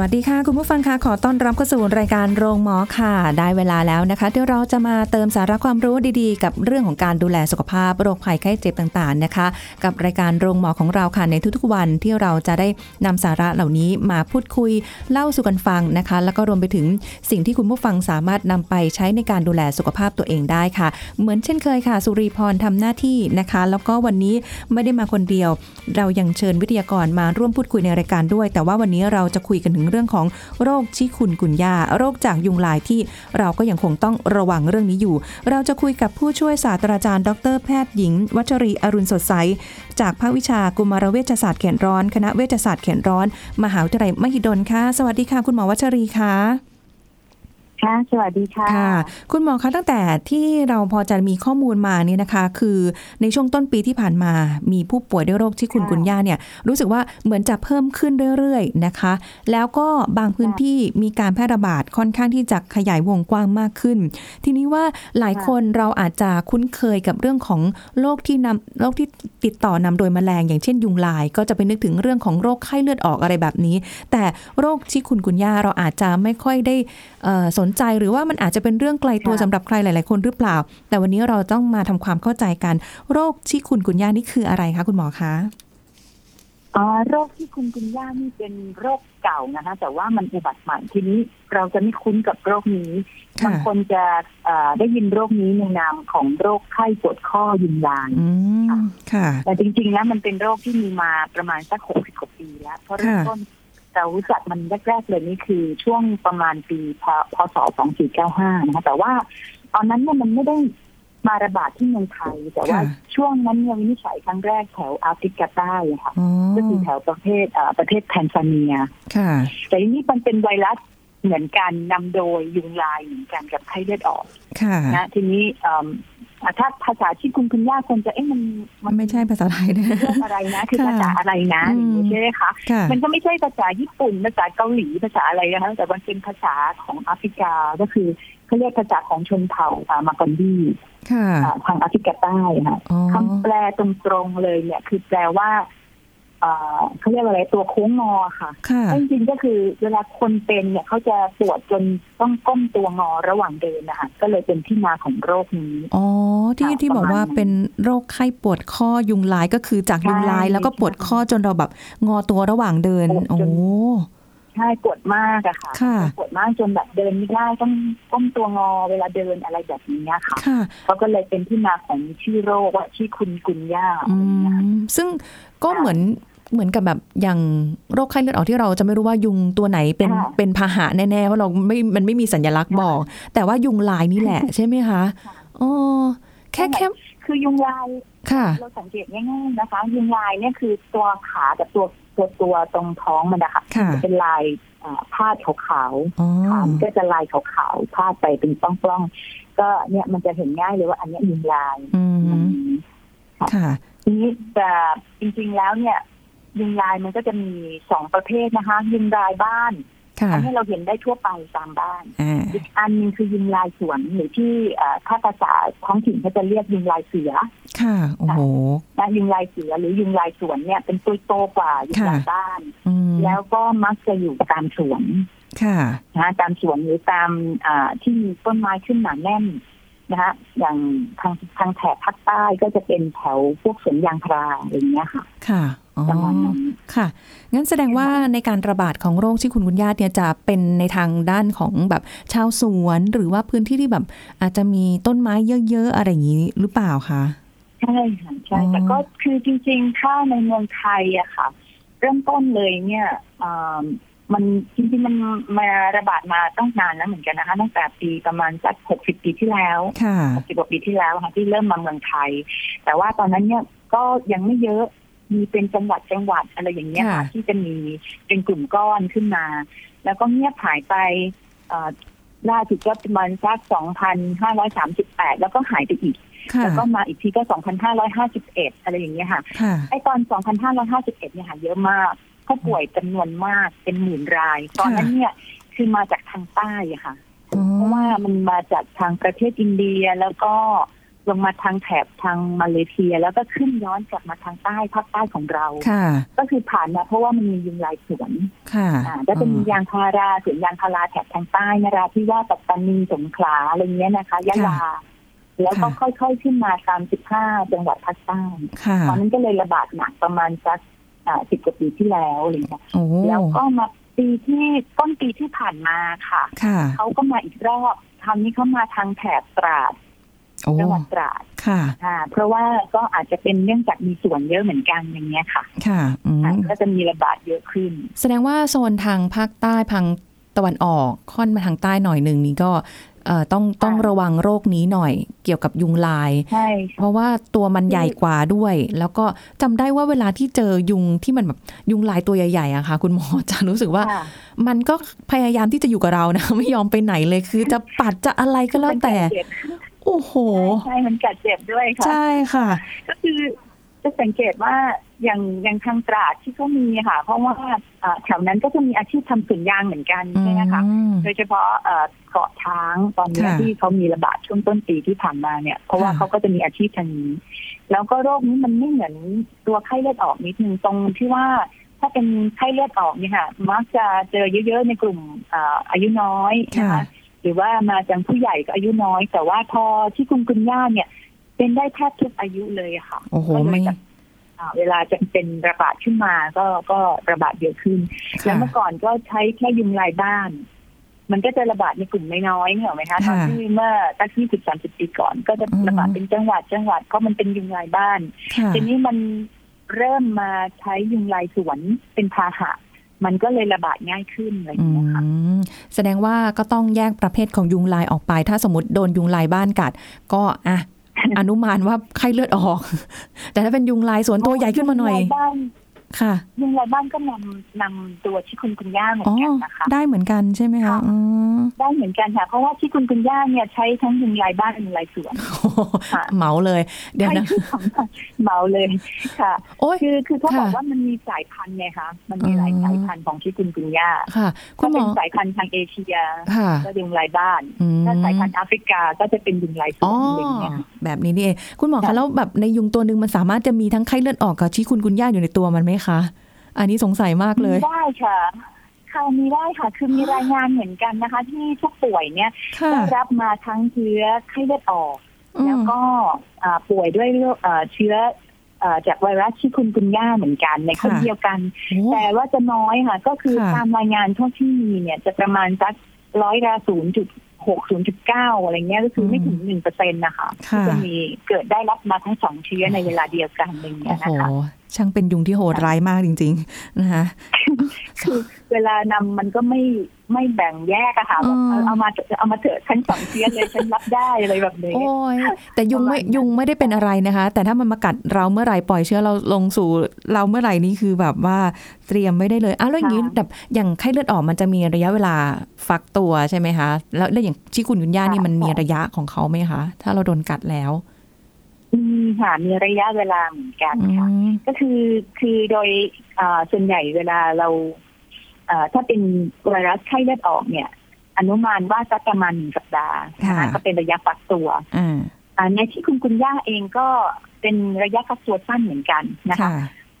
วัสดีค่ะคุณผู้ฟังค่ะขอต้อนรับเข้าสู่รายการโรงหมอค่ะ ได้เวลาแล้วนะคะที่เราจะมาเติมสาระความรู้ดีๆ กับเรื่องของการดูแลสุขภาพโรคภัยไข้เจ็บต่างๆนะคะ กับรายการโรงหมอของเราค่ะในทุกๆวันที่เราจะได้นำสาระเหล่านี้มาพูดคุยเล่าสู่กันฟังนะคะ แล้วก็รวมไปถึงสิ่งที่คุณผู้ฟังสามารถนำไปใช้ในการดูแลสุขภาพตัวเองได้ค่ะ เหมือนเช่นเคยค่ะสุรีพรทำหน้าที่นะคะ แล้วก็วันนี้ไม่ได้มาคนเดียว เรายังเชิญวิทยากรมาร่วมพูดคุยในรายการด้วย แต่ว่าวันนี้เราจะคุยกันถึงเรื่องของโรคชิคุนกุนยาโรคจากยุงลายที่เราก็ยังคงต้องระวังเรื่องนี้อยู่ เราจะคุยกับผู้ช่วยศาสตราจารย์ ดรแพทย์หญิง วัชรีอรุณสดใส จากภาควิชากุมารเวชศาสตร์แขนร้อน คณะเวชศาสตร์แขนร้อน มหาวิทยาลัยมหิดลค่ะ สวัสดีค่ะ คุณหมอวัชรีค่ะ ค่ะ สวัสดีค่ะค่ะ คุณหมอคะตั้งแต่ที่เราพอจะมีข้อมูลมาเนี่ยนะคะ คือในช่วงต้นปีที่ผ่านมา มีผู้ป่วยด้วยโรคที่คุณค่ะกุนย่าเนี่ย รู้สึกว่าเหมือนจะเพิ่มขึ้นเรื่อยๆนะคะ แล้วก็บางพื้นที่มีการแพร่ระบาดค่อนข้างที่จะขยายวงกว้างมากขึ้น ทีนี้ว่าหลายคนเราอาจจะคุ้นเคยกับเรื่องของโรคที่นำโรคที่ติดต่อนำโดยแมลง อย่างเช่นยุงลาย ก็จะไปนึกถึงเรื่องของโรคไข้เลือดออกอะไรแบบนี้ แต่โรคชิคุนกุนย่าเราอาจจะไม่ค่อยได้เอ่อสนใจ หรือว่ามันอาจจะเป็นเรื่องไกลตัวค่ะสำหรับใครหลาย ๆ คนหรือเปล่า แต่วันนี้เราต้องมาทำความเข้าใจกัน โรคชิคุนกุนย่านี่คืออะไรคะคุณหมอคะอ๋อโรคที่คุณคุณย่านี่เป็นโรคเก่านะคะ แต่ว่ามันอุบัติใหม่ทีนี้เราจะไม่คุ้นกับโรคนี้ค่ะบางคนจะเอ่อได้ยินโรคนี้ในนามของโรคไข้ปวดข้อยุงลายอืมค่ะ แต่จริงๆแล้วมันเป็นโรคที่มีมาประมาณสักหกสิบกว่าปีแล้ว เพราะเริ่มค่ะต้น เรารู้จักมันแรกๆเลยนี่คือช่วงประมาณปีพพศ 2495 นะคะแต่ว่าตอนนั้นเนี่ยมันไม่ได้มาระบาดที่เมืองไทย แต่ว่าค่ะช่วงนั้นเนี่ยวินิจฉัยครั้งแรกแถวแอฟริกาใต้อะค่ะอ๋อก็คือแถวประเทศเอ่อประเทศแทนซาเนียค่ะแต่ทีนี้มันเป็นไวรัสเหมือนกันนำโดยยุงลายเหมือนกันกับไข้เลือดออกค่ะนะทีนี้เอิ่มอะ ถ้าภาษาที่คุณคุณย่าคนจะเอ๊ะมันมันไม่ใช่ภาษาไทยนะเรื่องอะไรนะ คือค่ะภาษาอะไรนะอืมอย่างนี้ใช่ไหมคะค่ะมันก็ไม่ใช่ภาษาญี่ปุ่น ภาษาเกาหลีภาษาอะไรนะคะแต่มันเป็นภาษาของแอฟริกาก็คือเขาเรียกภาษาของชนเผ่าอ่ามากอนดีค่ะอ่าทางแอฟริกาใต้ค่ะอ๋อคำแปลตรงๆเลยเนี่ยคือแปลว่า เอ่อเขาเรียกว่าอะไรตัวโค้งงอค่ะค่ะจริงๆก็คือเวลาคนเป็นเนี่ยเขาจะปวดจนต้องก้มตัวงอระหว่างเดินนะคะก็เลยเป็นที่มาของโรคนี้อ๋อที่ค่ะที่บอกว่าประมาณนั้นเป็นโรคไข้ปวดข้อยุงลายก็คือจากยุงลายใช่แล้วก็ปวดข้อจนเราแบบงอตัวระหว่างเดินปวดจนโอ้ใช่ปวดมากอะค่ะค่ะปวดมากจนแบบเดินไม่ได้ต้องก้มตัวงอเวลาเดินอะไรแบบนี้ค่ะค่ะเขาก็เลยเป็นที่มาของชื่อโรคว่าชื่อคุณกุนย่าอืมซึ่งก็เหมือน เหมือนกับแบบอย่างโรคไข้เลือดออกที่เราจะไม่รู้ว่ายุงตัวไหนเป็นค่ะเป็นพาหะแน่ๆเพราะเราไม่มันไม่มีสัญลักษณ์บอก แต่ว่ายุงลายนี่แหละใช่ไหมคะอ๋อแค่แค่คือยุงลายค่ะเราสังเกตง่ายๆนะคะ ยุงลายเนี่ยคือตัวขากับตัวตัวตัวตรงท้องมันนะคะค่ะจะเป็นลายอ่าพาดขาวๆอ๋อขามันก็จะลายขาวๆพาดไปเป็นปล้องๆก็เนี่ยมันจะเห็นง่ายเลยว่าอันเนี้ยยุงลายอืมค่ะทีนี้แต่จริงๆแล้วเนี่ย ยุงลายมันก็จะมีสองประเภทนะคะ ยุงลายบ้านค่ะอันนี้เราเห็นได้ทั่วไปตามบ้านอ่าอีกอันหนึงคือยุงลายสวนหรือที่เอ่อถ้าภาษาท้องถิ่นเขาจะเรียกยุงลายเสือ ค่ะโอ้โหนะยุงลายเสือหรือยุงลายสวนเนี่ยเป็นตัวโตกว่ายุงลายค่ะบ้านอืมแล้วก็มักจะอยู่ตามสวนค่ะนะตามสวนหรือตามอ่าที่มีต้นไม้ขึ้นหนาแน่นนะคะอย่างทางทางแถบภาคใต้ก็จะเป็นแถวพวกสวนยางพาราอะไรอย่างเงี้ยค่ะ ค่ะอ๋อ ประมาณนั้นค่ะ งั้นแสดงว่าในการระบาดของโรคที่คุณคุณญาติเนี่ยจะเป็นในทางด้านของแบบชาวสวน หรือว่าพื้นที่ที่แบบ อาจจะมีต้นไม้เยอะๆอะไรอย่างนี้หรือเปล่าคะใช่ค่ะใช่อ๋อแต่ก็คือจริงๆ ถ้าในเมืองไทยอะค่ะ เริ่มต้นเลยเนี่ยอ่ามันจริงๆมันมาระบาดมาต้องนานแล้วเหมือนกันนะคะตั้งแต่ปีประมาณสักหกสิบปีที่แล้วค่ะหกสิบกว่าปีที่แล้วค่ะที่เริ่มมาเมืองไทย แต่ว่าตอนนั้นเนี่ยก็ยังไม่เยอะ มีเป็นจังหวัดจังหวัดอะไรอย่างเงี้ยค่ะค่ะ ที่จะมีเป็นกลุ่มก้อนขึ้นมา แล้วก็เงียบหายไปเอ่อล่าสุดก็ประมาณสัก2,538แล้วก็หายไปอีกค่ะแล้วก็มาอีกทีก็2,551อะไรอย่างเงี้ยค่ะค่ะไอตอน2,551เนี่ยค่ะเยอะมากผู้ป่วยจำนวนมากเป็นหมื่นราย ตอนนั้นเนี่ยคือมาจากทางใต้อะค่ะ เพราะว่ามันมาจากทางประเทศอินเดียแล้วก็ ลงมาทางแถบทางมาเลเซีย แล้วก็ขึ้นย้อนกลับมาทางใต้ภาคใต้ของเราค่ะก็คือผ่านมาเพราะว่ามันมียุงลายสวนค่ะอ่าก็จะมียางพาราสวนยางพาราแถบทางใต้นราธิวาสปัตตานีสงขลาอะไรเงี้ยนะคะยะลาแล้วก็ค่อยๆขึ้นมาตาม15จังหวัดภาคใต้ค่ะตอนนั้นก็เลยระบาดหนักประมาณสักสิบกว่าปีที่แล้วอะไรเงี้ยโอ้แล้วก็มาปีที่ต้นปีที่ผ่านมาค่ะค่ะ เขาก็มาอีกรอบคราวนี้เขามาทางแถบตราดโอ้ จังหวัดตราดค่ะอ่าเพราะว่าก็อาจจะเป็นเนื่องจากมีส่วนเยอะเหมือนกันอย่างเงี้ยค่ะ ค่ะอืมอ่าก็จะมีระบาดเยอะขึ้น แสดงว่าโซนทางภาคใต้พังตะวันออกค่อนมาทางใต้หน่อยหนึ่งนี้ก็เอ่อต้องต้องระวังโรคนี้หน่อยเกี่ยวกับยุงลายใช่เพราะว่าตัวมันใหญ่กว่าด้วย แล้วก็จำได้ว่าเวลาที่เจอยุงที่มันแบบยุงลายตัวใหญ่ๆอะค่ะ คุณหมอจะรู้สึกว่าค่ะมันก็พยายามที่จะอยู่กับเรานะ ไม่ยอมไปไหนเลยคือจะปัดจะอะไรก็แล้วแต่มันกัดเจ็บ โอ้โห ใช่ มันกัดเจ็บด้วยค่ะ ใช่ค่ะ ก็คือจะสังเกตว่าอย่างอย่างทางตราดที่เขามีค่ะ เพราะว่าอ่าแถวนั้นก็จะมีอาชีพทำสวนยางเหมือนกันใช่ไหมคะอืมโดยเฉพาะเอ่อเกาะช้างตอนนี้ค่ะที่เขามีระบาดช่วงต้นปีที่ผ่านมาเนี่ย เพราะว่าค่ะเขาก็จะมีอาชีพทางนี้ แล้วก็โรคนี้มันไม่เหมือนตัวไข้เลือดออกนิดนึงตรงที่ว่าถ้าเป็นไข้เลือดออกเนี่ยค่ะ มักจะเจอเยอะๆในกลุ่มอ่าอายุน้อยนะคะค่ะ หรือว่ามาจากผู้ใหญ่ก็อายุน้อย แต่ว่าพอที่คุณคุณย่าเนี่ย เป็นได้แทบทุกอายุเลยอะค่ะโอ้โหก็เลยไม่แบบอ่าเวลาจะเป็นระบาดขึ้นมาก็ก็ระบาดเยอะขึ้น แล้ค่ะวเมื่อก่อนก็ใช้แค่ยุงลายบ้าน มันก็จะระบาดในกลุ่มน้อยๆเหรอไหมคะตค่ะอนที่เมื่อตั้งที่สิบสามสิบปีก่อน ก็จะอืมระบาดเป็นจังหวัดจังหวัดเพราะมันเป็นยุงลายบ้านค่ะทีนี้มันเริ่มมาใช้ยุงลายสวนเป็นพาหะ มันก็เลยระบาดง่ายขึ้นอะไรอย่างอืเงี้ยค่ะมแสดงว่าก็ต้องแยกประเภทของยุงลายออกไป ถ้าสมมติโดนยุงลายบ้านกัด ก็อะอนุมานว่าไข้เลือดออก แต่ถ้าเป็นยุงลายสวนตัวใหญ่ขึ้นมาหน่อยยุงลายบ้าน ค่ะยุงลายบ้านก็นำนำตัวที่คุณคุณย่าเหมืออ๋อนกันนะคะ ได้เหมือนกันใช่ไหมคะค่ะอืมได้เหมือนกันค่ะ เพราะว่าที่คุณคุณย่าเนี่ยใช้ทั้งยุงลายบ้านยุงลายสวนโอ้โหค่ะเหมาเลย เดี๋ยวนะใช่ของเมาเลยค่ะโอ้ยคือคือเขาบอกค่ะว่ามันมีสายพันธุ์ไงคะมันมีหลายอ๋อสายพันธุ์ของที่คุณคุณย่าค่ะคุก็ณหมเป็อนสายพันธุ์ทางเอเชียค่ะก็ยุงลายบ้านอืมถ้าสายพันธุ์แอฟริกาก็จะเป็นยุงลายสวอ๋อนอะไรอย่างเงี้ยค่ะแบบนี้นี่เองคุณหมอคะค่ะแล้วแบบในยุงตัวหนึ่งมันสามารถจะมีทั้งไข้เลือดออกกับชี้คุณคุณย่าอยู่ในตัวมันไหมคะ อันนี้สงสัยมากเลยมีได้ค่ะค่ะมีได้ค่ะ คือมีรายงานเหมือนกันนะคะ ที่ผู้ป่วยเนี่ยค่ะได้รับมาทั้งเชื้อไข้เลือดออกอืมแล้วก็อ่าป่วยด้วยโรคอ่าเชื้ออ่าจากไวรัสที่คุณคุณย่าเหมือนกันในคนค่ะเดียวกันโอ้แต่ว่าจะน้อยค่ะ ก็คือค่ะตามรายงานเท่าที่มีเนี่ยจะประมาณสักร้อยละศูนย์จุดหกศูนย์จุดเก้าอะไรเงี้ยก็คือไม่ถึงหนึ่งเปอร์เซ็นต์นะคะที่ค่ะจะมีเกิดได้รับมาทั้งสองเชื้อในเวลาเดียวกันอะไรเงี้โอ้ยโหนะคะช่างเป็นยุงที่โหดร้ายมากจริง ๆ นะคะคือเวลานำมันก็ไม่ไม่แบ่งแยกอะค่ะแบบอืมเอามาเอามาเถอะทั้งสองเชื้อเลยฉันรับได้อะไรแบบนี้โอ้ยแต่ยุงไม่ประมาณนั้นยุงไม่ได้เป็นอะไรนะคะ แต่ถ้ามันมากัดเราเมื่อไหร่ปล่อยเชื้อเราลงสู่เราเมื่อไหร่นี่คือแบบว่าเตรียมไม่ได้เลยอ้าวแล้วอย่างนี้แบบอย่างไข้เลือดออกมันจะมีระยะเวลาฟักตัวใช่ไหมคะ แล้วแล้วอย่างที่คุณยุนย่านี่มันมีระยะของเขาไหมคะ ถ้าเราโดนกัดแล้วมี ค่ะมีระยะเวลาเหมือนกันอืค่ะมก็คือคือโดยอ่าส่วนใหญ่เวลาเราอ่าถ้าเป็นไวรัสไข้เลือดออกเนี่ย อนุมานว่าสักประมาณหนึ่งสัปดาห์นะคะก็เป็นระยะฟักตัวอ่าอ่าในที่คุณคุณย่าเองก็เป็นระยะฟักตัวสั้นเหมือนกันนะคะค่ะ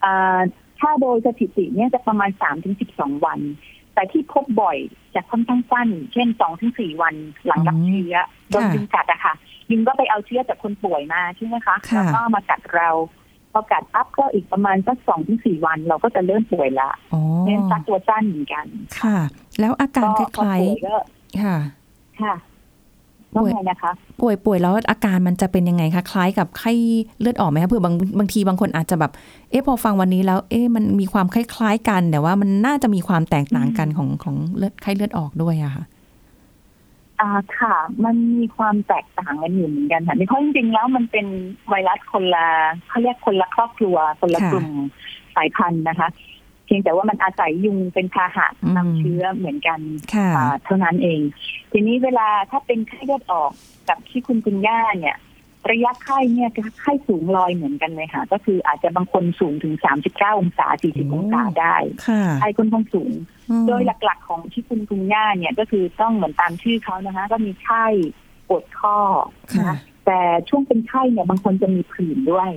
อ่าถ้าโดยสถิติเนี่ยจะประมาณสามถึงสิบสองวัน แต่ที่พบบ่อยจะค่อนข้างสั้น เช่นสองถึงสี่วันหลังรับอืมเชื้อโดนค่ะยุงกัดอะค่ะ ยุงก็ไปเอาเชื้อจากคนป่วยมาใช่ไหมคะค่ะแล้วก็มากัดเราพอกัดปั๊บก็อีกประมาณสักสองถึงสี่วัน เราก็จะเริ่มป่วยละอ๋อเน้นฟักตัวสั้นเหมือนกัน ค่ะ แล้วอาการคพอล้ายป่วยก็ๆค่ะ ค่ะว่าไงนะคะ ป่วยป่วยแล้วอาการมันจะเป็นยังไงคะคล้ายกับไข้เลือดออกไหมคะเผื่อบางบางทีบางคนอาจจะแบบ เอ๊ะพอฟังวันนี้แล้ว เอ๊ะมันมีความคล้ายๆกัน แต่ว่ามันน่าจะมีความแตกต่างกันของของเลือดไข้เลือดออกด้วยอะค่ะ อ่าค่ะ มันมีความแตกต่างกันอยู่เหมือนกันค่ะเพราะจริงๆแล้วมันเป็นไวรัสคนละเขาเรียกคนละครอบครัว คนละค่ะกลุ่มสายพันธุ์นะคะ เพียงแต่ว่ามันอาศัยยุงเป็นพาหะอืมนำเชื้อเหมือนกันค่ะอ่าเท่านั้นเอง ทีนี้เวลาถ้าเป็นไข้เลือดออกกับที่คุณคุณย่าเนี่ย ระยะไข้เนี่ยไข้สูงลอยเหมือนกันเลยค่ะ ก็คืออาจจะบางคนสูงถึง 39 องศา 40 องศาได้ค่ะไข้ค่อนข้างสูงอืมโดยหลักๆของที่คุณคุณย่าเนี่ยก็คือต้องเหมือนตามชื่อเขานะคะ ก็มีไข้ปวดข้อค่ะนะแต่ช่วงเป็นไข้เนี่ยบางคนจะมีผื่นด้วย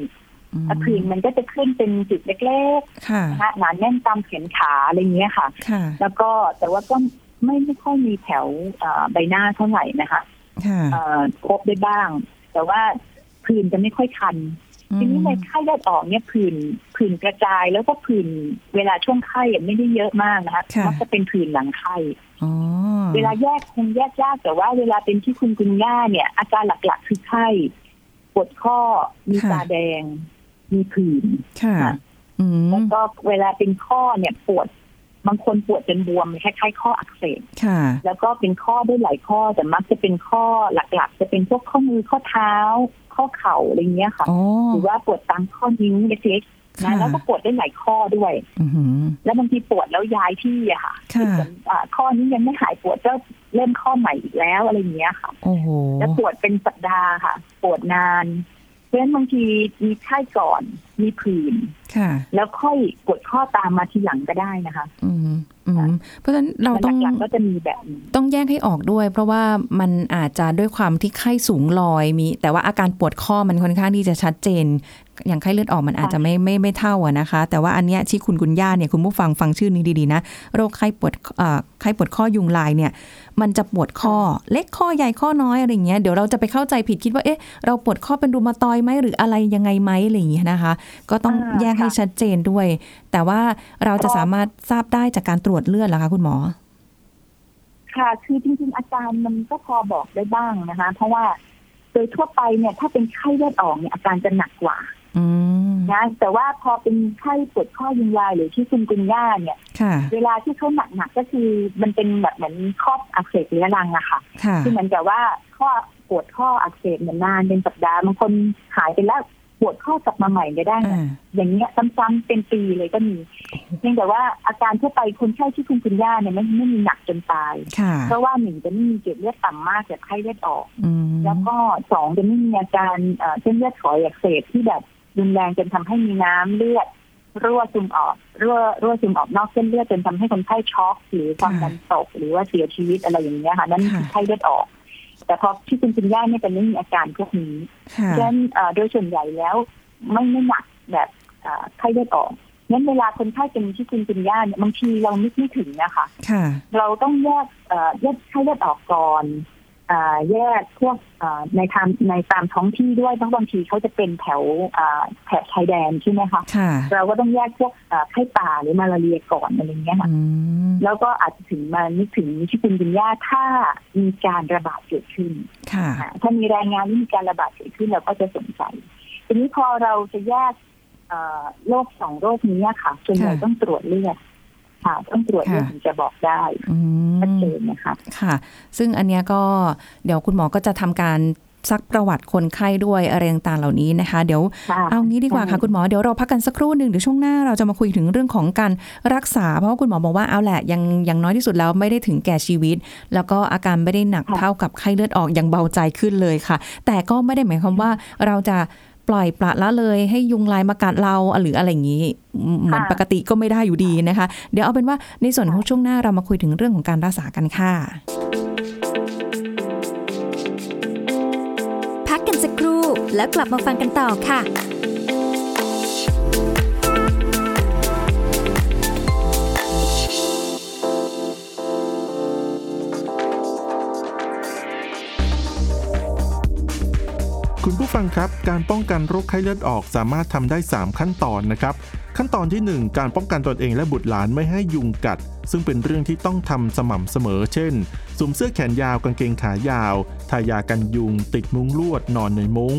แล้วผื่นมันก็จะขึ้นเป็นจุดเล็กค่ะๆนะคะหนาแน่นตามแขนขาอะไรเงี้ยค่ะค่ะ แล้วก็แต่ว่าก็ไม่ไม่ค่อยมีแถวเอ่อใบหน้าเท่าไหร่นะคะค่ะเอ่อพบได้บ้าง แต่ว่าผื่นจะไม่ค่อยคันทีนี้ในไข้เลือดออกเนี่ยผื่นผื่นกระจายแล้วก็ผื่นเวลาช่วงไข้อะไม่ได้เยอะมากนะคะค่ะมักจะเป็นผื่นหลังไข้อ๋อเวลาแยกคงแยกยากแต่ว่าเวลาเป็นที่คุณคุณย่าเนี่ย อาการหลักๆคือไข้ปวดข้อมีค่ะตาแดง มีผื่นค่ะค่ะอืมแล้วก็เวลาเป็นข้อเนี่ยปวด บางคนปวดเป็นบวมคล้ายๆข้ออักเสบค่ะแล้วก็เป็นข้อได้หลายข้อแต่มักจะเป็นข้อหลักๆ จะเป็นพวกข้อมือข้อเท้า ข้อเข่าอะไรเงี้ยค่ะอ๋อหรือว่าปวดตามข้อนิ้วเล็กๆค่ะนะแล้วก็ปวดได้หลายข้อด้วยอือหือแล้วบางทีปวดแล้วย้ายที่อะค่ะค่ะเหมือนอ่าข้อนี้ยังไม่หายปวดก็เริ่มข้อใหม่อีกแล้วอะไรอย่างเงี้ยค่ะโอ้โหแล้วปวดเป็นสัปดาห์ค่ะ ปวดนานเพราะฉะนั้นบางทีมีไข้ก่อน มีผื่นค่ะแล้วค่อยปวดข้อตามมาทีหลังก็ได้นะคะ อืมอืมเพราะฉะนั้นเราต้องหลักๆก็จะมีแบบนี้ต้องแยกให้ออกด้วย เพราะว่ามันอาจจะด้วยความที่ไข้สูงลอยมี แต่ว่าอาการปวดข้อมันค่อนข้างที่จะชัดเจน อย่างไข้เลือดออกมันอาจจะไม่ไม่ไม่เท่าอะนะคะ แต่ว่าอันเนี้ยที่คุณคุณย่าเนี่ยคุณผู้ฟังฟังชื่อนี้ดีๆนะโรคไข้ปวดเอ่อไข้ปวดข้อยุงลายเนี่ย มันจะปวดข้อเล็กข้อใหญ่ข้อน้อยอะไรอย่างเงี้ยเดี๋ยวเราจะไปเข้าใจผิดคิดว่าเอ๊ะเราปวดข้อเป็นรูมาตอยด์ไหมหรืออะไรยังไงไหมอะไรอย่างเงี้ยนะคะก็ต้องอ่าแยกให้ค่ะชัดเจนด้วย แต่ว่าเราจะสามารถทราบได้จากการตรวจเลือดเหรอคะคุณหมอ ค่ะ คือจริงๆอาการมันก็พอบอกได้บ้างนะคะ เพราะว่าโดยทั่วไปเนี่ย ถ้าเป็นไข้เลือดออกเนี่ยอาการจะหนักกว่าอืมนะแต่ว่าพอเป็นไข้ปวดข้อยุงลายหรือที่คุณกุนย่าเนี่ยค่ะเวลาที่เขาหนักๆก็คือมันเป็นแบบเหมือนข้ออักเสบเรื้อรังอะค่ะค่ะคือเหมือนกับว่าข้อปวดข้ออักเสบเหมือนนานเป็นสัปดาห์บางคนหายไปแล้ว ปวดข้อกลับมาใหม่ก็ได้นะอ่าอย่างเงี้ยซ้ำๆเป็นปีเลยก็มีเพียงแต่ว่าอาการทั่วไปคนไข้ที่คุณคุณย่าเนี่ยไม่ไม่มีหนักจนตายค่ะเพราะว่าหนึ่งจะไม่มีเกล็ดเลือดต่ำมากจากไข้เลือดออกอืมแล้วก็สองจะไม่มีอาการเอ่อเส้นเลือดฝอยอักเสบที่แบบรุนแรงจนทำให้มีน้ำเลือดรั่วซึมออกรั่วรั่วซึมออกนอกเส้นเลือดจนทำให้คนไข้ช็อกหรือความดันตกหรือว่าเสียชีวิตอะไรอย่างเงี้ยค่ะนั่นคือไข้เลือดออก แต่พอที่คุณคุณย่าเนี่ยจะไม่มีอาการพวกนี้ค่ะฉะนั้นเอ่อโดยส่วนใหญ่แล้วไม่ไม่หนักแบบเอ่อไข้เลือดออกงั้นเวลาคนไข้เป็นที่คุณคุณย่าเนี่ยบางทีเรานึกไม่ถึงนะคะค่ะเราต้องแยกเอ่อแยกไข้เลือดออกก่อนอ่า แยกพวกอ่าในทางในตามท้องที่ด้วยเพราะบางทีเขาจะเป็นแถวอ่าแถบชายแดนใช่ไหมคะค่ะเราก็ต้องแยกพวกอ่าไข้ป่าหรือมาลาเรียก่อนอะไรเงี้ยค่ะอืมแล้วก็อาจจะถึงมานึกถึงที่คุณคุณย่าถ้ามีการระบาดเกิดขึ้นค่ะอ่าถ้ามีรายงานที่มีการระบาดเกิดขึ้นเราก็จะสนใจทีนี้พอเราจะแยกเอ่อโรคสองโรคนี้ค่ะส่วนใหญ่ค่ะต้องตรวจเลือด ค่ะต้องตรวจเลือดค่ะถึงจะบอกได้อืชัดมเจนนะคะค่ะ ซึ่งอันเนี้ยก็เดี๋ยวคุณหมอก็จะทำการซักประวัติคนไข้ด้วยอะไรต่างๆเหล่านี้นะคะ เดี๋ยวค่ะเอางี้ดีกว่าค่ะคุณหมอเดี๋ยวเราพักกันสักครู่หนึ่งเดี๋ยวช่วงหน้าเราจะมาคุยถึงเรื่องของการรักษา เพราะว่าคุณหมอบอกว่าเอาแหละยังยังน้อยที่สุดแล้วไม่ได้ถึงแก่ชีวิต แล้วก็อาการไม่ได้หนักค่ะเท่ากับไข้เลือดออกยังเบาใจขึ้นเลยค่ะ แต่ก็ไม่ได้หมายความว่าเราจะ ปล่อยปละละเลย ให้ยุงลายมากัดเราหรืออะไรอย่างนี้เหมือนปกติก็ไม่ได้อยู่ดีนะคะ เดี๋ยวเอาเป็นว่าในส่วนของช่วงหน้าเรามาคุยถึงเรื่องของการรักษากันค่ะ พักกันสักครู่แล้วกลับมาฟังกันต่อค่ะ ผู้ฟังครับ การป้องกันโรคไข้เลือดออกสามารถทำได้ 3 ขั้นตอนนะครับ ขั้นตอนที่ 1 การป้องกันตนเองและบุตรหลานไม่ให้ยุงกัด ซึ่งเป็นเรื่องที่ต้องทำสม่ำเสมอ เช่นสวมเสื้อแขนยาวกางเกงขายาว ทายากันยุง ติดมุ้งลวดนอนในมุ้ง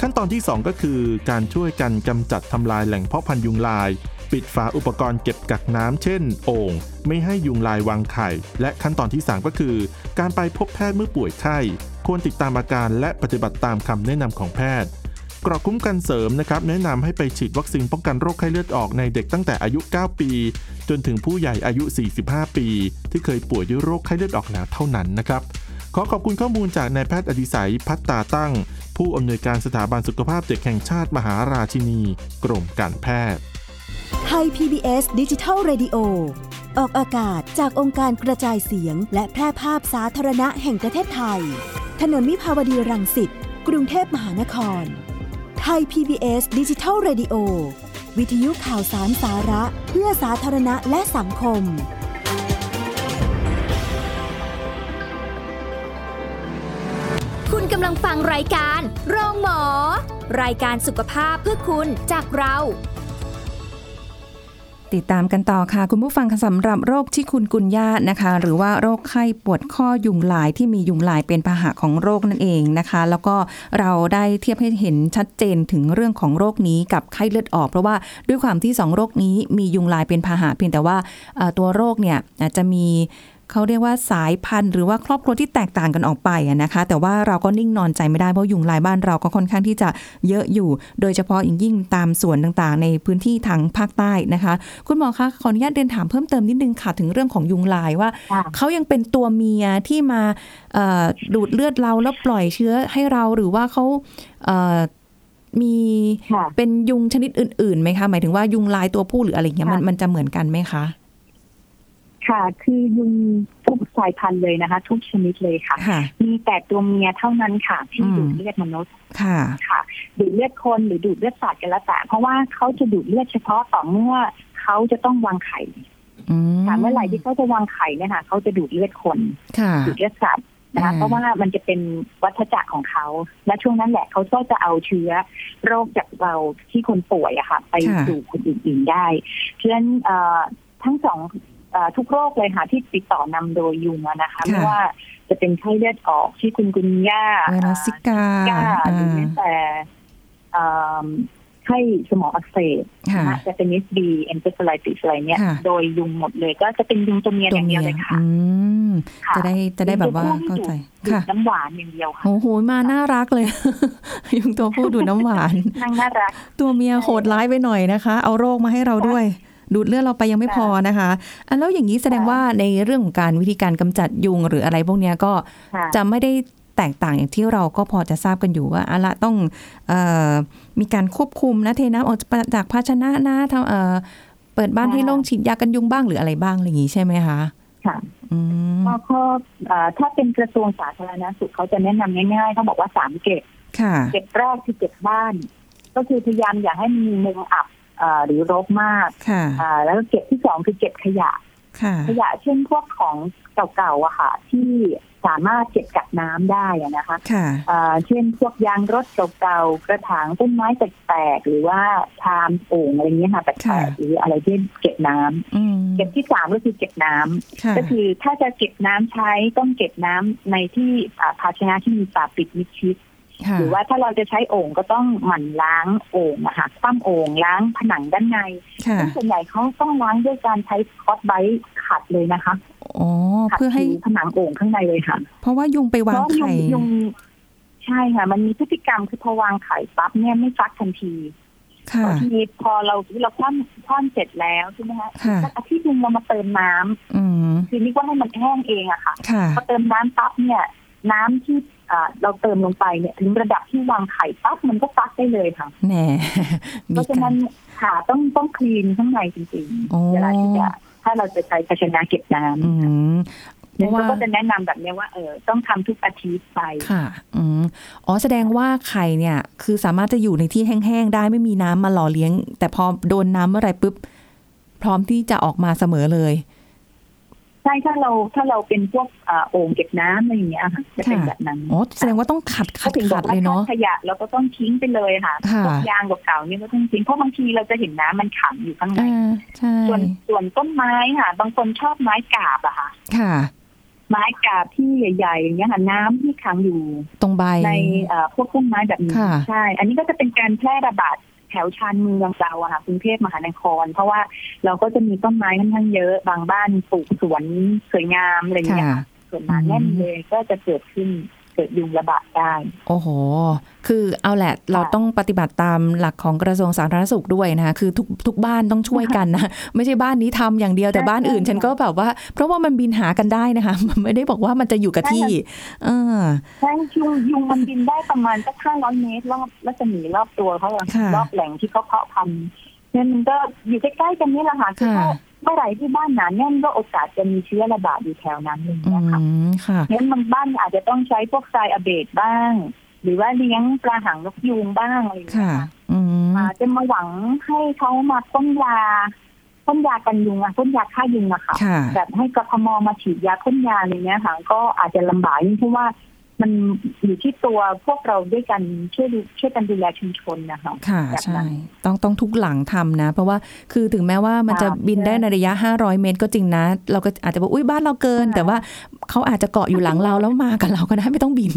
ขั้นตอนที่ 2 ก็คือ การช่วยกันกำจัดทำลายแหล่งเพาะพันธุ์ยุงลาย ปิดฝาอุปกรณ์เก็บกักน้ำเช่น โอ่งไม่ให้ยุงลายวางไข่ และขั้นตอนที่ 3 ก็คือ การไปพบแพทย์เมื่อป่วยไข้ ควรติดตามอาการและปฏิบัติตามคำแนะนำของแพทย์กรอกคุ้มกันเสริมนะครับแนะนำให้ไปฉีดวัคซีนป้องกันโรคไข้เลือดออกในเด็กตั้งแต่อายุ 9 ปี จนถึงผู้ใหญ่อายุ 45 ปี ที่เคยป่วยด้วยโรคไข้เลือดออกแล้วเท่านั้นนะครับขอขอบคุณข้อมูลจากนายแพทย์อดิศัยพัตตาตั้ง ผู้อำนวยการสถาบันสุขภาพเด็กแห่งชาติมหาราชินี กรมการแพทย์ไทย PBS ดิจิทัล Radio ออกอากาศจากองค์การกระจายเสียง และแพร่ภาพสาธารณะแห่งประเทศไทย ถนนมิภาวดีรังสิต กรุงเทพมหานคร ไทย PBS ดิจิทัล Radio วิทยุข่าวสารสาระ เพื่อสาธารณะและสังคม คุณกำลังฟังรายการ โรงหมอ รายการสุขภาพเพื่อคุณจากเรา ติดตามกันต่อค่ะ คุณผู้ฟังสำหรับโรคที่คุณกุญญานะคะ หรือว่าโรคไข้ปวดข้อยุงลายที่มียุงลายเป็นพาหะของโรคนั่นเองนะคะ แล้วก็เราได้เทียบให้เห็นชัดเจนถึงเรื่องของโรคนี้กับไข้เลือดออก เพราะว่าด้วยความที่สองโรคนี้มียุงลายเป็นพาหะเพียงแต่ว่าตัวโรคเนี่ยอาจจะมี เขาเรียกว่าสายพันธุ์หรือว่าครอบครัวที่แตกต่างกันออกไปอะนะคะ แต่ว่าเราก็นิ่งนอนใจไม่ได้เพราะยุงลายบ้านเราก็ค่อนข้างที่จะเยอะอยู่ โดยเฉพาะอย่างยิ่งตามส่วนต่างๆ ในพื้นที่ทางภาคใต้นะคะ คุณหมอคะขออนุญาตเรียนถามเพิ่มเติมนิดนึงค่ะถึงเรื่องของยุงลายว่าค่ะเขายังเป็นตัวเมียที่มาเอ่อดูดเลือดเราแล้วปล่อยเชื้อให้เราหรือว่าเขาเอ่อมีค่ะเป็นยุงชนิดอื่นๆไหมคะ หมายถึงว่ายุงลายตัวผู้หรืออะไรอย่างเงี้ยมันค่ะมันจะเหมือนกันไหมคะ ค่ะ คือยุงทุกสายพันธุ์เลยนะคะ ทุกชนิดเลยค่ะค่ะมีแต่ตัวเมียเท่านั้นค่ะ ที่อืมดูดเลือดมนุษย์ค่ะค่ะดูดเลือดคนหรือดูดเลือดสัตว์กันแล้วแต่เพราะว่าเขาจะดูดเลือดเฉพาะต่อเมื่อเขาจะต้องวางไข่อืมค่ะเมื่อไหร่ที่เขาจะวางไข่เนี่ยค่ะเขาจะดูดเลือดคนค่ะดูดเลือดสัตว์นะคะอืมเพราะว่ามันจะเป็นวัฏจักรของเขา และช่วงนั้นแหละเขาก็จะเอาเชื้อโรคจากเราที่คนป่วยอะค่ะ ไปสู่คนอื่นๆได้ เพราะฉะนั้นเอ่อทั้งสองเอ่อ ทุกโรคเลยค่ะที่ติดต่อนำโดยยุงอะนะคะไม่ว่าจะเป็นไข้เลือดออกที่คุณกุญย่าไวรัสซิกาก้าหรือแม้แต่เอิ่มไข้สมองอักเสบค่ะนะ Japanese B encephalitis อะไรเนี่ยค่ะโดยยุงหมดเลย ก็จะเป็นยุงตัวเมียอย่างเดียวเลยค่ะอืมค่ะจะได้จะได้แบบว่ายุงตัวผู้เข้าใจดูดค่ะน้ำหวานอย่างเดียวค่ะโอ้โหมาน่ารักเลย ยุงตัวผู้ดูดน้ำหวานนั่งน่ารัก ตัวเมียโหดร้ายไปหน่อยนะคะ เอาโรคมาให้เราด้วย ดูดเลือดเราไปยังไม่พอนะคะอันแล้วอย่างนี้แสดงว่าในเรื่องของการวิธีการกำจัดยุงหรืออะไรพวกเนี้ยก็ค่ะจะไม่ได้แตกต่างอย่างที่เราก็พอจะทราบกันอยู่ว่าอะละต้องเออมีการควบคุมนะเทน้ำออกจากภาชนะนะทำเออเปิดบ้านให้โล่งฉีดยากันยุงบ้างหรืออะไรบ้างอะไรอย่างนี้ใช่ไหมคะค่ะอืมก็ข้อเอ่อถ้าเป็นกระทรวงสาธารณสุขเขาจะแนะนำง่ายๆเขาบอกว่าสามเก็บค่ะเก็บแรกคือเก็บบ้าน ก็คือพยายามอย่าให้มีมุมอับเอ่อ หรือรกมากค่ะอ่าแล้วก็เก็บที่สองคือเก็บขยะค่ะขยะเช่นพวกของเก่าๆอะค่ะ ที่สามารถเก็บกักน้ำได้อะนะคะค่ะอ่าเช่นพวกยางรถเก่าๆ กระถางต้นไม้แตกๆ หรือว่าชามโอ่งอะไรเงี้ยค่ะแตค่ะกๆหรืออะไรที่เก็บน้ำอืมเก็บที่สามก็คือเก็บน้ำค่ะก็คือถ้าจะเก็บน้ำใช้ต้องเก็บน้ำในที่อ่าภาชนะที่มีฝาปิดมิดชิดค่ะ หรือว่าถ้าเราจะใช้โอ่งก็ต้องหมั่นล้างโอ่งนะคะคว่ำโอ่งล้างผนังด้านในค่ะซึ่งส่วนใหญ่เขาต้องล้างด้วยการใช้คอสไบต์ขัดเลยนะคะอ๋อขัดเพื่อให้ผิวผนังโอ่งข้างในเลยค่ะ เพราะว่ายุงไปวางไข่เพระยุงใช่ค่ะ มันมีพฤติกรรมคือพอวางไข่ปั๊บเนี่ยไม่ฟักทันทีค่ะบางทีพอเราเราคว่ำคว่ำเสร็จแล้วใช่ไหมคะค่ะสักอาทิตย์หนึงเรามาเติมน้ำอืมคือนึกว่าให้มันแห้งเองอะค่ะค่ะพอเติมน้ำปั๊บเนี่ยน้ำที่อ่า เราเติมลงไปเนี่ยถึงระดับที่วางไข่ปั๊บมันก็ฟักได้เลยค่ะแหน่เพมีราะฉะกานั้รนค่ะต้องต้องคลีนข้างในจริงโอ้ๆเวลาที่จะถ้าเราจะใช้ภาชนะเก็บน้อืมำเพเนี่ยราะว่าเขาก็จะแนะนำแบบเนี้ยว่าเออต้องทำทุกอาทิตย์ไปค่ะอืมอ๋อแสดงว่าไข่เนี่ย คือสามารถจะอยู่ในที่แห้งๆได้ไม่มีน้ำมาหล่อเลี้ยง แต่พอโดนน้ำเมื่อไหร่ปุ๊บ พร้อมที่จะออกมาเสมอเลย ใช่ถ้าเราถ้าเราเป็นพวกอ่าโอ่งเก็บน้ำอะไรอย่างเงี้ยค่ะจะเป็นค่ะแบบนั้นอ๋อแสดงว่าต้องขัดขัก็ดถึงบขัอดกว่าเลยเนาะถ้าขยะเราก็ต้องทิ้งไปเลยค่ะค่ะพวกยางเก่าๆเนี่ยก็ต้องทิ้งเพราะบางทีเราจะเห็นน้ำมันขังอยู่ข้างในอ่าใช่ส่วนส่วนต้นไม้ค่ะ บางคนชอบไม้กาบอะค่ะ ค่ะไม้กาบที่ใหญ่ๆอย่างเงี้ยค่ะน้ำที่ขังอยู่ ตรงใบในเอ่อพวกต้นไม้แบบนี้ค่ะใช่ อันนี้ก็จะเป็นการแพร่ระบาด แถวชานเมืองเราอะค่ะกรุงเทพมหานคร เพราะว่าเราก็จะมีต้นไม้ค่อนข้างเยอะ บางบ้านปลูกสวนสวยงามอะไรอย่างเงี้ยค่ะส่วนหนาแน่นเลยก็จะเกิดขึ้นเกิดยุงระบาดได้ โอ้โห คือเอาแหละ เราต้องปฏิบัติตามหลักของกระทรวงสาธารณสุขด้วยนะคะคือทุกทุกบ้านต้องช่วยกันนะ ไม่ใช่บ้านนี้ทำอย่างเดียวแต่ใช่บ้านอื่นใช่ฉันก็แบบว่า เพราะว่ามันบินหากันได้นะคะ มันไม่ได้บอกว่ามันจะอยู่กับที่เออใช่ยุงยุงมันบินได้ประมาณสักห้าร้อยเมตรรอบรัศมีรอบตัวเขาอะค่ะรอบแหล่งที่เขาเพาะพันธุ์เนี่ยมันก็อยู่ใกล้ๆกันนี่แหละค่ะคือค่ะถ้า เมื่อไหร่ที่บ้านหนาแน่นก็โอกาสจะมีเชื้อระบาดอยู่แถวนั้นอย่างอืเงี้ยค่ะมค่ะงั้นบางบ้านอาจจะต้องใช้พวกทรายอะเบดบ้าง หรือว่าเลี้ยงปลาหางนกยูงบ้างอะไรอย่างเงี้ค่ะยค่ะอืมอาจจะมาหวังให้เขามาพ่นยาพ่นยากันยุงอะพ่นยาฆ่ายุงอะค่ะค่ะ แบบให้กทมมาฉีดยาพ่นยาอะไรเงี้ยค่ะ ก็อาจจะลำบากยิ่งเพราะว่า มันอยู่ที่ตัวพวกเราด้วยกันช่วยดูช่วยกันดูแลชุมชนนะคะค่ะแบบนั้ใช่นต้องต้องทุกหลังทำนะ เพราะว่าคือถึงแม้ว่ามันจะค่ะบินได้ในระยะ 500 เมตรก็จริงนะ เราก็อาจจะบอกอุ้ยบ้านเราเกินค่ะแต่ว่าเขาอาจจะเกาะอยู่หลังเราแล้วมากับเราก็ได้ไม่ต้องบิน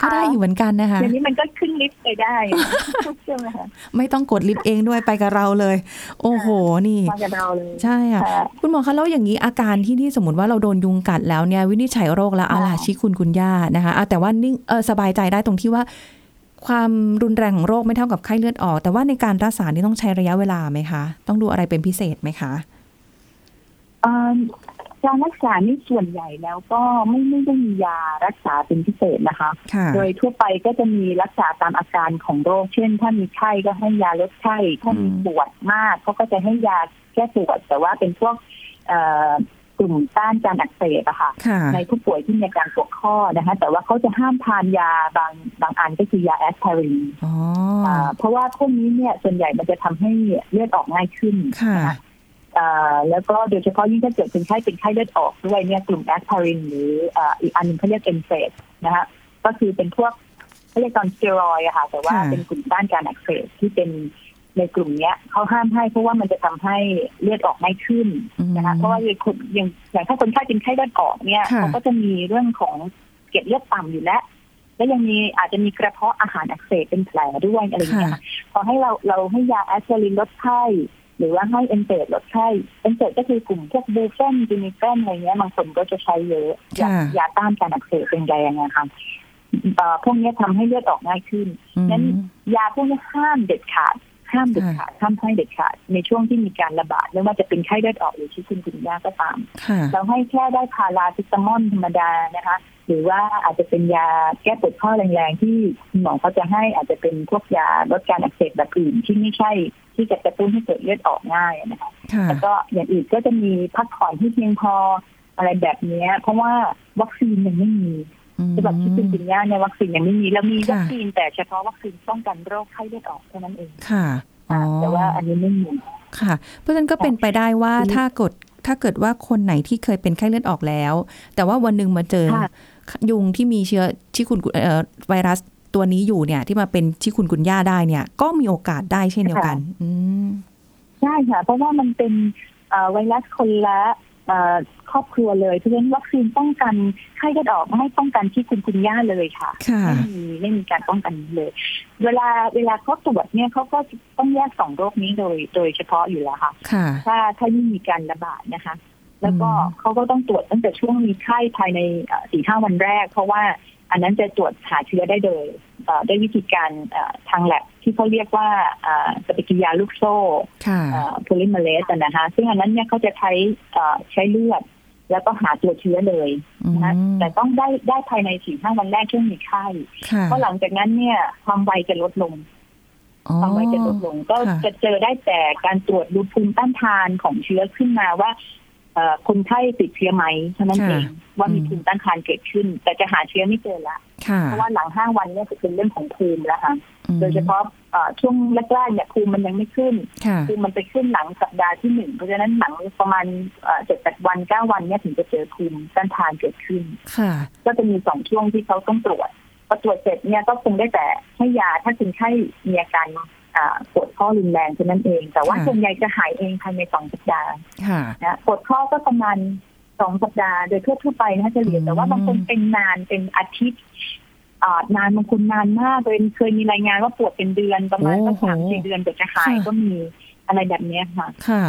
ก็ได้อยู่เหมือนกันนะคะเดี๋ยวนี้มันก็ขึ้นลิฟต์ไปได้ใช่ไหมคะไม่ต้องกดลิฟต์เองด้วยไปกับเราเลย โอ้โหนี่มากับเราเลย ใช่ค่ะค่ะคุณหมอคะแล้วอย่างนี้อาการที่ที่สมมติว่าเราโดนยุงกัดแล้วเนี่ยวินิจฉัยโรคแล้วอาลาค่ะชิคุณคุณย่านะคะอะแต่ว่านิ่งเออสบายใจได้ตรงที่ว่า ความรุนแรงของโรคไม่เท่ากับไข้เลือดออก แต่ว่าในการรักษานี่ต้องใช้ระยะเวลาไหมคะ ต้องดูอะไรเป็นพิเศษไหมคะเอ่อ การรักษานี่ส่วนใหญ่แล้วก็ไม่ไม่ได้มียารักษาเป็นพิเศษนะคะค่ะโดยทั่วไปก็จะมีรักษาตามอาการของโรค เช่น ถ้ามีไข้ก็ให้ยาลดไข้ ถ้ามีอืมปวดมากเขาก็จะให้ยาแก้ปวด แต่ว่าเป็นพวกเอ่อกลุ่มต้านการอักเสบอะค่ะค่ะ ในผู้ป่วยที่มีอาการปวดข้อนะคะ แต่ว่าเขาจะห้ามทานยาบางบางอันก็คือยาแอสไพรินอ๋ออ่าเพราะว่าพวกนี้เนี่ยส่วนใหญ่มันจะทำให้เลือดออกง่ายขึ้นค่ะนะคะอ่า แล้วก็โดยเฉพาะยิ่งถ้าเกิดเป็นไข้เป็นไข้เลือดออกด้วยเนี่ยกลุ่มแอสไพรินหรืออ่าอีกอันหนึงเขาเรียก NSAIDs นะคะก็คือเป็นพวกเขาเรียก non-steroid อะค่ะ แต่ว่าค่ะเป็นกลุ่มต้านการอักเสบที่เป็นในกลุ่มเนี้ยเขาห้ามให้เพราะว่ามันจะทำให้เลือดออกง่ายขึ้นอืมนะคะเพราะว่าอย่างคนอย่างอย่างถ้าคนไข้เป็นไข้เลือดออกเนี่ยค่ะเขาก็จะมีเรื่องของเกล็ดเลือดต่ำอยู่แล้วและยังมีอาจจะมีกระเพาะอาหารอักเสบเป็นแผลด้วยอะไรอย่างเงี้ยค่ะค่ะพอให้เราเราให้ยาแอสไพรินลดไข้ หรือว่าให้ NSAID ลดไข้ NSAID ก็คือกลุ่มพวก Brufen Junifen อะไรเงี้ยบางคนก็จะใช้เยอะยาค่ะยาต้านการอักเสบเป็นแรงนะคะเอ่อพวกเนี้ยทำให้เลือดออกง่ายขึ้นอืมงั้นยาพวกนี้ห้ามเด็ดขาดห้ามเด็ดขาดห้ามให้เด็ดขาดในช่วงที่มีการระบาดไม่ว่าจะเป็นไข้เลือดออกหรือชิคุนกุนยาก็ตามค่ะเราให้แค่ได้พาราซิตามอลธรรมดานะคะ หรือว่าอาจจะเป็นยาแก้ปวดข้อแรงๆ ที่คุณหมอเขาจะให้อาจจะเป็นพวกยาลดการอักเสบแบบอื่นที่ไม่ใช่ที่จะกระตุ้นให้เกิดเลือดออกง่ายนะคะค่ะแล้วก็อย่างอื่นก็จะมีพักผ่อนที่เพียงพออะไรแบบเนี้ยเพราะว่าวัคซีนยังไม่มีอืมสำหรับที่คุณปิญญาในยวัคซีนยังไม่มีเรามีค่ะวัคซีนแต่เฉพาะวัคซีนป้องกันโรคไข้เลือดออกเท่านั้นเองค่ะอ๋อแต่ว่าอันนี้ไม่มีค่ะ เพราะฉะนั้นก็เป็นไปได้ว่าทีนี้ถ้ากดถ้าเกิดว่าคนไหนที่เคยเป็นไข้เลือดออกแล้ว แต่ว่าวันหนึ่งมาเจอค่ะ ยุงที่มีเชื้อที่คุณเอ่อไวรัสตัวนี้อยู่เนี่ย ที่มาเป็นที่คุณคุณย่าได้เนี่ย ก็มีโอกาสได้เช่นเดียวกัน อืมใช่ค่ะ เพราะว่ามันเป็นเอ่อไวรัสคนละเอ่อครอบครัวเลยเพราะฉะนั้นวัคซีนป้องกันไข้เลือดออกไม่ป้องกันที่คุณคุณย่าเลยค่ะค่ะไม่มีไม่มีการป้องกันเลย เวลาเวลาเขาตรวจเนี่ยเขาก็ต้องแยกสองโรคนี้โดยโดยเฉพาะอยู่แล้วค่ะค่ะถ้าถ้ายิ่งมีการระบาดนะคะ แล้วก็อืมเขาก็ต้องตรวจตั้งแต่ช่วงมีไข้ภายในสี่ห้าวันแรก เพราะว่าอันนั้นจะตรวจหาเชื้อได้โดยเอ่อด้วยวิธีการเอ่อทางแลบที่เขาเรียกว่าอ่าปฏิกิริยาลูกโซ่ค่ะโพลิเมเรสนะคะซึ่งอันนั้นเนี่ยเขาจะใช้เอ่อใช้เลือด แล้วก็หาตัวเชื้อเลยอืมนะคะแต่ต้องได้ได้ภายในสี่ห้าวันแรกช่วงมีไข้ค่ะเพราะหลังจากนั้นเนี่ยความไวจะลดลงอ๋อความไวจะลดลงก็ค่ะจะเจอได้แต่การตรวจดูภูมิต้านทานของเชื้อขึ้นมาว่าเอ่อ คนไข้ติดเชื้อไหมเท่านั้นเองว่ามีภูมิต้านทานเกิดขึ้น แต่จะหาเชื้อไม่เจอละค่ะเพราะว่าหลังห้าวันเนี่ยจะเป็นเรื่องของภูมิแล้วค่ะอืมโดยเฉพาะเอ่อช่วงแรกๆเนี่ยภูมิมันยังไม่ขึ้นค่ะภูมิมันไปขึ้นหลังสัปดาห์ที่หนึ่งเพราะฉะนั้นหลังประมาณเจ็ดแปดวันเก้าวันเนี่ยถึงจะเจอภูมิต้านทานเกิดขึ้นค่ะก็จะมีสองช่วงที่เขาต้องตรวจพอตรวจเสร็จเนี่ยก็คงได้แต่ให้ยาถ้าคนไข้มีอาการอ่า ปวดข้อรุนแรงเท่านั้นเอง แต่ว่าค่ะส่วนใหญ่จะหายเองภายในสองสัปดาห์ค่ะนะปวดข้อก็ประมาณสองสัปดาห์โดยทั่วๆไปนะคะเฉลี่ยอืมแต่ว่าบางคนเป็นนานเป็นอาทิตย์อ่านานบางคนนานมากเลยเคยมีรายงานว่าปวดเป็นเดือนประมาณสักโอ้โหสามสี่เดือนกว่าจะหายก็มีอะไรแบบเนี้ยค่ะ ค่ะ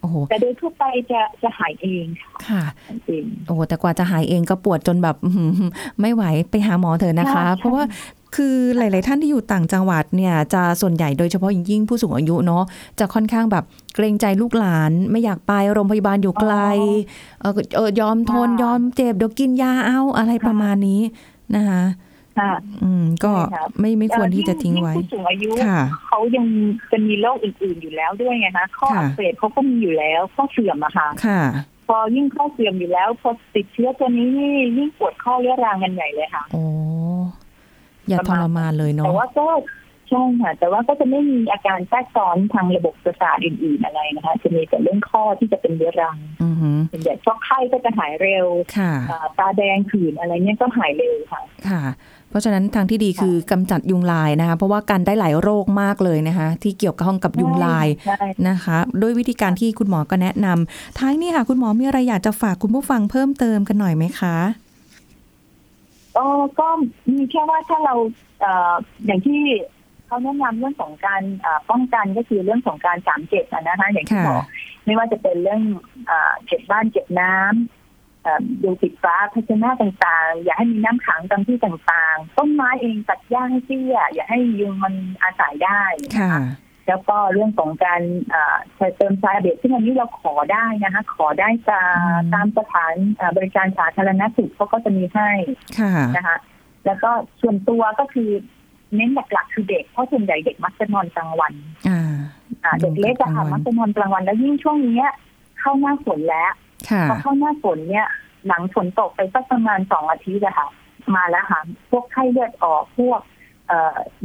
โอ้โหแต่โดยทั่วไปจะจะหายเองค่ะค่ะจริงโอ้โหแต่กว่าจะหายเองก็ปวดจนแบบอื้อหือไม่ไหวไปหาหมอเถอะนะคะใช่เพราะว่า คือหลาย ๆ ท่านที่อยู่ต่างจังหวัดเนี่ยจะส่วนใหญ่โดยเฉพาะอย่างยิ่งผู้สูงอายุเนาะจะค่อนข้างแบบเกรงใจลูกหลานไม่อยากไปโรงพยาบาลอยู่ไกลเออเออยอมทนยอมเจ็บเดี๋ยวกินยาเอาอะไรประมาณนี้นะคะค่ะอืมก็ใช่ครับไม่ไม่ควรที่จะทิ้งไว้ยิ่ผู้สูงอายุค่ะเขายังจะมีโรคอื่น ๆ อยู่แล้วด้วยไงคะข้อค่ะอักเสบเขาก็มีอยู่แล้วข้อเสื่อมอะค่ะค่ะพอยิ่งข้อเสื่อมอยู่แล้วพอติดเชื้อตัวนี้นี่ยิ่งปวดข้อเรื้อรังกันใหญ่เลยค่ะโอ้ อย่าทรมานเลยแต่เนาะว่าก็ใช่ค่ะแต่ว่าก็จะไม่มีอาการแทรกซ้อนทางระบบประสาทอื่นๆอะไรนะคะ จะมีแต่เรื่องข้อที่จะเป็นเรื้อรังอือหือส่วนใหญ่ฟอกไข้ก็จะหายเร็วค่ะอ่าตาแดงผื่นอะไรเนี้ยก็หายเร็วค่ะ ค่ะ เพราะฉะนั้นทางที่ดีคือกำจัดยุงลายนะคะ เพราะว่ากันได้หลายโรคมากเลยนะคะ ที่เกี่ยวข้องกับยุงลายใช่นะคะ ด้วยวิธีการที่คุณหมอก็แนะนำท้ายนี้ค่ะ คุณหมอมีอะไรอยากจะฝากคุณผู้ฟังเพิ่มเติมกันหน่อยไหมคะ เออก็มีแค่ว่าถ้าเราเอ่ออย่างที่เขาแนะนำเรื่องของการอ่าป้องกันก็คือเรื่องของการสามเจ็บอะนะคะอย่างที่ค่ะบอกไม่ว่าจะเป็นเรื่องอ่าเจ็บบ้านเจ็บน้ำเอ่อดูปิดฟ้าภาชนะต่างๆ อย่าให้มีน้ำขังตามที่ต่างๆ ต้นไม้เองตัดหญ้าให้เตี้ยอย่าให้ยุงมันอาศัยได้ค่ะ แล้วก็เรื่องของการอ่าเติมทรายเบรซึ่งอันนี้เราขอได้นะคะ ขอได้ตามอืมตามสถานอ่าบริการสาธารณสุขเขาก็จะมีให้ค่ะนะคะ แล้วก็ส่วนตัวก็คือเน้นหลักๆคือเด็กเพราะส่วนใหญ่เด็กมักจะนอนกลางวันอ่าอ่าเด็กเล็กอะค่ะนอนกลางวันมักจะนอนกลางวันแล้วยิ่งช่วงเนี้ยเข้าหน้าฝนแล้วค่ะพอเข้าหน้าฝนเนี่ย หลังฝนตกไปสักประมาณสองอาทิตย์อะค่ะ มาแล้วค่ะพวกไข้เลือดออกพวกเอ่อ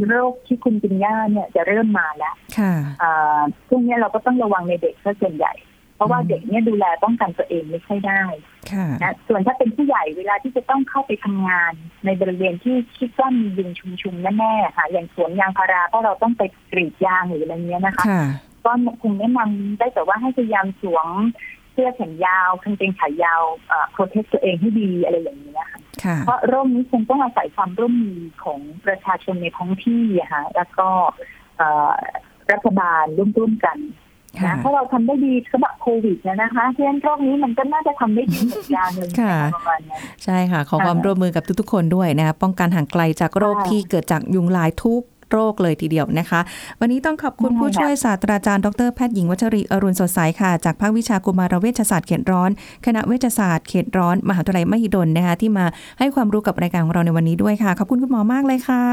โรคที่คุณกินย่าเนี่ยจะเริ่มมาแล้วค่ะอ่าช่วงเนี้ยเราก็ต้องระวังในเด็กซะส่วนใหญ่ เพราะว่าอืมเด็กเนี่ยดูแลป้องกันตัวเองไม่ค่อยได้ค่ะนะส่วนถ้าเป็นผู้ใหญ่เวลาที่จะต้องเข้าไปทำงาน ในบริเวณที่คิดว่ามียุงชุมๆแน่ๆค่ะ อย่างสวนยางพาราเพราะเราต้องไปกรีดยางหรืออะไรเงี้ยนะคะค่ะก็คงแนะนำได้แต่ว่าให้พยายามสวมเสื้อแขนยาวกางเกงขายาวโปรเทคตัวเองให้ดีอะไรอย่างนี้นะคะค่ะเพราะโรคนี้คงต้องอาศัยความร่วมมือของประชาชนในท้องที่อะค่ะแล้วก็เอ่อรัฐบาลร่วมๆกันค่ะนะเพราะเราทำได้ดีสำหรับโควิดนะนะคะเพราะฉะนั้นโรคนี้มันก็น่าจะทำได้ดีเหมือนกันเลยค่ะประมาณนั้นใช่ค่ะ ขอค่ะความร่วมมือกับทุกๆ คนด้วยนะคะป้องกันห่างไกลจากโรคค่ะที่เกิดจากยุงลายทุก โรคเลยทีเดียวนะคะ วันนี้ต้องขอบคุณใช่ค่ะผู้ช่วยศาสตราจารย์ดรแพทย์หญิงวัชรีอรุณสดใสค่ะ จากภาควิชากุมารเวชศาสตร์เขตร้อน คณะเวชศาสตร์เขตร้อน มหาวิทยาลัยมหิดลนะคะที่มาให้ความรู้กับรายการของเราในวันนี้ด้วยค่ะ ขอบคุณคุณหมอมากเลยค่ะ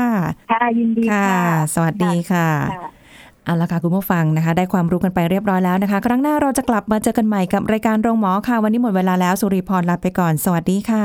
ค่ะยินดีค่ะค่ะสวัสดีค่ะค่ะเอาละค่ะคุณผู้ฟังนะคะ ได้ความรู้กันไปเรียบร้อยแล้วนะคะ ครั้งหน้าเราจะกลับมาเจอกันใหม่กับรายการโรงหมอค่ะ วันนี้หมดเวลาแล้วสุริพรลาไปก่อน สวัสดีค่ะ